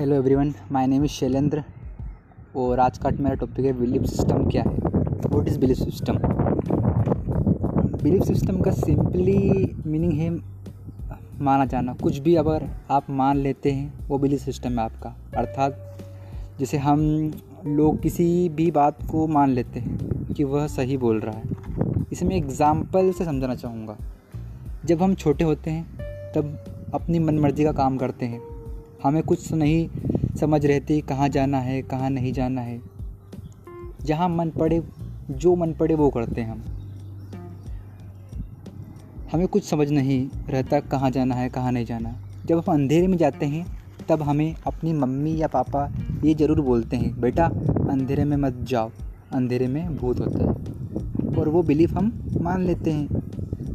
Hello everyone my name is Shailendra और आज का मेरा टॉपिक है बिलीफ सिस्टम क्या है? What is belief system belief system का सिंपली मीनिंग है माना जाना। कुछ भी अगर आप मान लेते हैं, वो बिलीफ सिस्टम है आपका। अर्थात, जैसे हम लोग किसी भी बात को मान लेते हैं कि वह सही बोल रहा है। इसे मैं एग्ज़ाम्पल से समझाना चाहूँगा। जब हम छोटे होते हैं, तब अपनी मनमर्जी का काम करते हैं। हमें कुछ नहीं समझ रहती कहाँ जाना है, कहाँ नहीं जाना है। जहाँ मन पड़े, जो मन पड़े वो करते हैं हम। हमें कुछ समझ नहीं रहता कहाँ जाना है, कहाँ नहीं जाना। जब हम अंधेरे में जाते हैं, तब हमें अपनी मम्मी या पापा ये ज़रूर बोलते हैं, बेटा, अंधेरे में मत जाओ, अंधेरे में भूत होता है। और वो बिलीफ हम मान लेते हैं,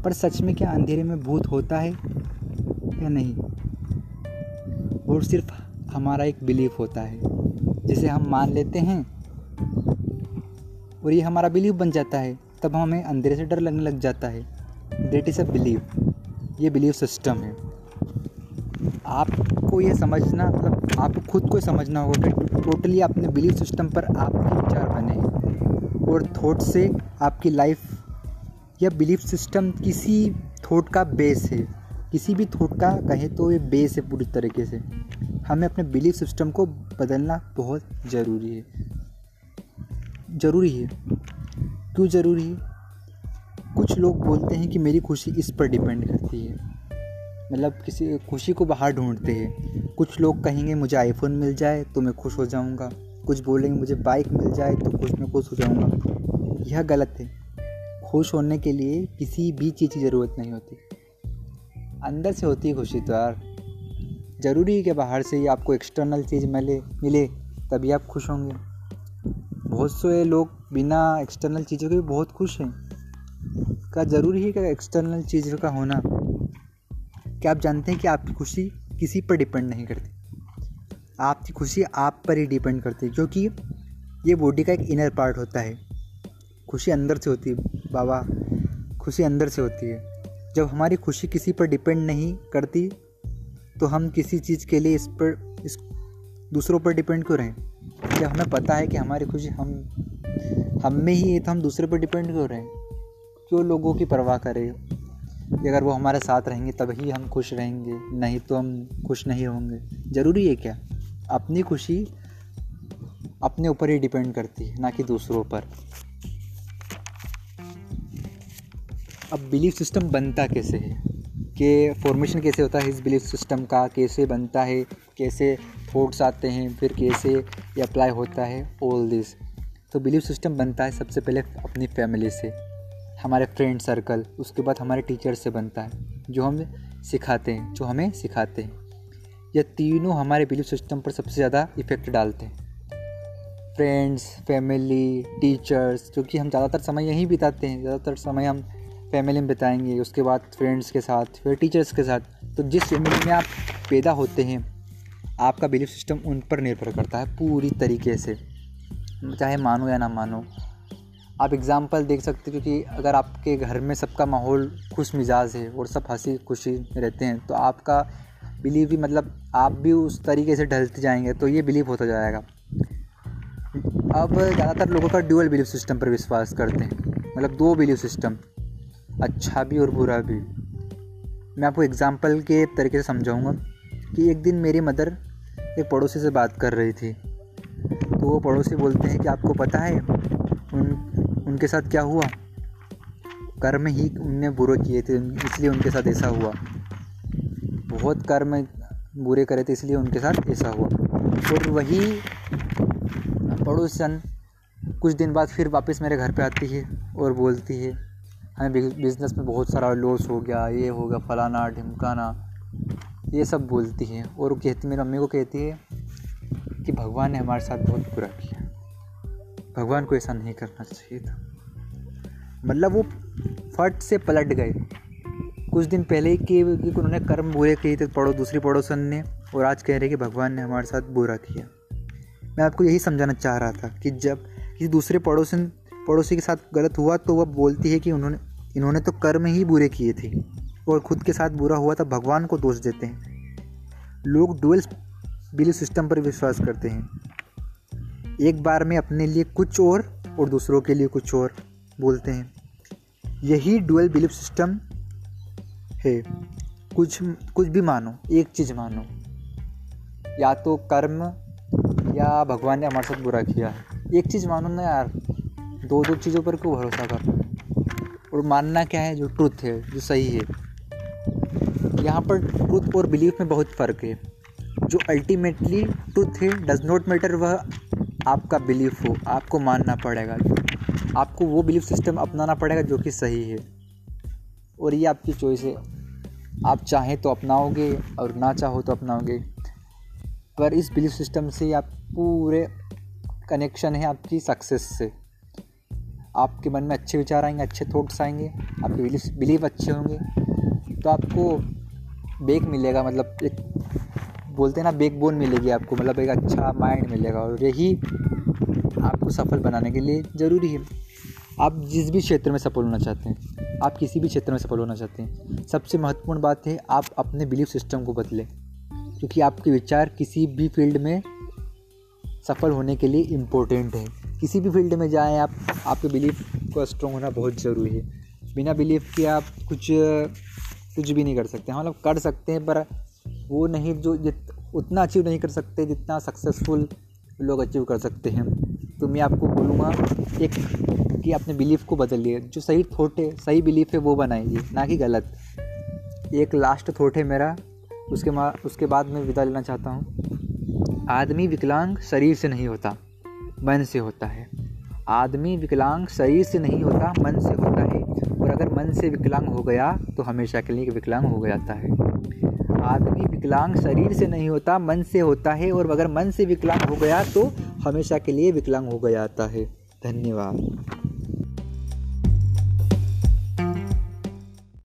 पर सच में क्या अंधेरे में भूत होता है या नहीं? वो सिर्फ़ हमारा एक बिलीफ होता है, जिसे हम मान लेते हैं। और ये हमारा बिलीफ बन जाता है, तब हमें अंधेरे से डर लगने लग जाता है। देट इज़ अ बिलीव ये बिलीव सिस्टम है। आपको ये समझना मतलब आपको खुद को समझना होगा कि टोटली अपने बिलीव सिस्टम पर आपके विचार बने और थॉट से आपकी लाइफ या बिलीफ सिस्टम किसी थॉट का बेस है। किसी भी थॉट का कहें तो ये बेस है पूरी तरीके से। हमें अपने बिलीफ सिस्टम को बदलना बहुत ज़रूरी है। ज़रूरी है। क्यों ज़रूरी है? कुछ लोग बोलते हैं कि मेरी खुशी इस पर डिपेंड करती है। मतलब किसी खुशी को बाहर ढूंढते हैं। कुछ लोग कहेंगे, मुझे आईफोन मिल जाए तो मैं खुश हो जाऊँगा। कुछ बोलेंगे, मुझे बाइक मिल जाए तो खुश, मैं खुश हो जाऊँगा। यह गलत है। खुश होने के लिए किसी भी चीज़ की ज़रूरत नहीं होती। अंदर से होती है खुशी तो यार। ज़रूरी है कि बाहर से ही आपको एक्सटर्नल चीज़ मिले मिले, तभी आप खुश होंगे। बहुत से लोग बिना एक्सटर्नल चीज़ों के भी बहुत खुश हैं। क्या ज़रूरी है कि एक्सटर्नल चीज़ों का होना? क्या आप जानते हैं कि आपकी खुशी किसी पर डिपेंड नहीं करती? आपकी खुशी आप पर ही डिपेंड करती है, क्योंकि ये बॉडी का एक इनर पार्ट होता है। खुशी अंदर से होती है, बाबा। खुशी अंदर से होती है। जब हमारी खुशी किसी पर डिपेंड नहीं करती तो हम किसी चीज़ के लिए इस पर, इस दूसरों पर डिपेंड क्यों रहें? जब हमें पता है कि हमारी खुशी हम हम में ही है तो हम दूसरे पर डिपेंड क्यों रहें? क्यों लोगों की परवाह करें? अगर वो हमारे साथ रहेंगे तभी हम खुश रहेंगे, नहीं तो हम खुश नहीं होंगे। ज़रूरी है क्या? अपनी खुशी अपने ऊपर ही डिपेंड करती है, ना कि दूसरों पर। अब बिलीफ सिस्टम बनता कैसे है? कि फॉर्मेशन कैसे होता है इस बिलीफ सिस्टम का? कैसे बनता है? कैसे थॉट्स आते हैं? फिर कैसे ये अप्लाई होता है? ऑल दिस तो बिलीफ सिस्टम बनता है सबसे पहले अपनी फैमिली से, हमारे फ्रेंड सर्कल उसके बाद हमारे टीचर से बनता है, जो हम सिखाते हैं, जो हमें सिखाते हैं। ये तीनों हमारे बिलीफ सिस्टम पर सबसे ज़्यादा इफ़ेक्ट डालते हैं। फ्रेंड्स फैमिली टीचर्स क्योंकि हम ज़्यादातर समय यहीं बिताते हैं, ज़्यादातर समय हम फैमिली में बिताएँगे, उसके बाद फ्रेंड्स के साथ, फिर टीचर्स के साथ तो जिस फैमिली में आप पैदा होते हैं, आपका बिलीफ सिस्टम उन पर निर्भर करता है पूरी तरीके से। चाहे मानो या ना मानो। आप एग्ज़ाम्पल देख सकते हो क्योंकि अगर आपके घर में सबका माहौल खुश मिजाज है और सब हँसी खुशी में रहते हैं तो आपका बिलीव भी मतलब आप भी उस तरीके से ढलते जाएँगे तो ये बिलीव होता जाएगा। अब ज़्यादातर लोगों का ड्यूअल बिलीफ सिस्टम पर विश्वास करते हैं। मतलब दो बिलीफ सिस्टम अच्छा भी और बुरा भी। मैं आपको एग्ज़ाम्पल के तरीके से समझाऊँगा कि एक दिन मेरी मदर एक पड़ोसी से बात कर रही थी। तो वो पड़ोसी बोलते हैं कि आपको पता है उन, उनके साथ क्या हुआ? कर्म ही उनने बुरे किए थे, इसलिए उनके साथ ऐसा हुआ। बहुत कर्म बुरे करे थे, इसलिए उनके साथ ऐसा हुआ। और वही पड़ोसन कुछ दिन बाद फिर वापस मेरे घर पे आती है और बोलती है हमें बिज़नेस में बहुत सारा लॉस हो गया, ये हो गया, फलाना, ढिमकाना, ये सब बोलती है। और कहती, मेरी मम्मी को कहती है कि भगवान ने हमारे साथ बहुत बुरा किया। भगवान को ऐसा नहीं करना चाहिए था। मतलब वो फट से पलट गए। कुछ दिन पहले ही कि उन्होंने कर्म बुरे किए थे, पड़ो, दूसरी पड़ोसन ने, और आज कह रहे कि भगवान ने हमारे साथ बुरा किया। मैं आपको यही समझाना चाह रहा था कि जब किसी दूसरे पड़ोसन, पड़ोसी के साथ गलत हुआ तो वह बोलती है कि उन्होंने इन्होंने तो कर्म ही बुरे किए थे, और खुद के साथ बुरा हुआ था भगवान को दोष देते हैं। लोग डुअल बिलीफ सिस्टम पर विश्वास करते हैं। एक बार में अपने लिए कुछ और और दूसरों के लिए कुछ और, बोलते हैं। यही डुअल बिलीफ सिस्टम है। कुछ कुछ भी मानो, एक चीज़ मानो। या तो कर्म, या भगवान ने हमारे साथ बुरा किया है। एक चीज़ मानो ना यार दो दो चीज़ों पर क्यों भरोसा कर और मानना क्या है जो ट्रुथ है, जो सही है? यहाँ पर ट्रुथ और बिलीफ में बहुत फ़र्क है। जो अल्टीमेटली ट्रुथ है डज नॉट मैटर वह आपका बिलीफ हो, आपको मानना पड़ेगा। आपको वो बिलीफ सिस्टम अपनाना पड़ेगा जो कि सही है। और ये आपकी चॉइस है। आप चाहें तो अपनाओगे और ना चाहो तो अपनाओगे। पर इस बिलीफ सिस्टम से आप पूरे कनेक्शन है आपकी सक्सेस से। आपके मन में अच्छे विचार आएँगे, अच्छे थॉट्स आएँगे, आपके बिलीव अच्छे होंगे तो आपको बेक मिलेगा मतलब एक, बोलते हैं ना बेक बोन मिलेगी आपको मतलब एक अच्छा माइंड मिलेगा और यही आपको सफल बनाने के लिए ज़रूरी है। आप जिस भी क्षेत्र में सफल होना चाहते हैं, आप किसी भी क्षेत्र में सफल होना चाहते हैं, सबसे महत्वपूर्ण बात है आप अपने बिलीफ सिस्टम को बदलें, क्योंकि आपके विचार किसी भी फ़ील्ड में सफल होने के लिए इम्पोर्टेंट है। किसी भी फ़ील्ड में जाएँ आप, आपके बिलीफ को स्ट्रॉन्ग होना बहुत ज़रूरी है। बिना बिलीफ के आप कुछ कुछ भी नहीं कर सकते। हाँ मतलब कर सकते हैं, पर वो नहीं जो जित, उतना अचीव नहीं कर सकते जितना सक्सेसफुल लोग अचीव कर सकते हैं। तो मैं आपको बोलूँगा एक, कि अपने बिलीफ को बदलिए जो सही थॉट है, सही बिलीफ है, वो बनाइए, ना कि गलत। एक लास्ट थॉट है मेरा, उसके उसके बाद मैं विदा लेना चाहता हूँ। आदमी विकलांग शरीर से नहीं होता। मन से होता है। आदमी विकलांग शरीर से नहीं होता, मन से होता है। और अगर मन से विकलांग हो गया तो हमेशा के लिए विकलांग हो जाता है। आदमी विकलांग शरीर से नहीं होता, मन से होता है। और अगर मन से विकलांग हो गया तो हमेशा के लिए विकलांग हो जाता है। धन्यवाद।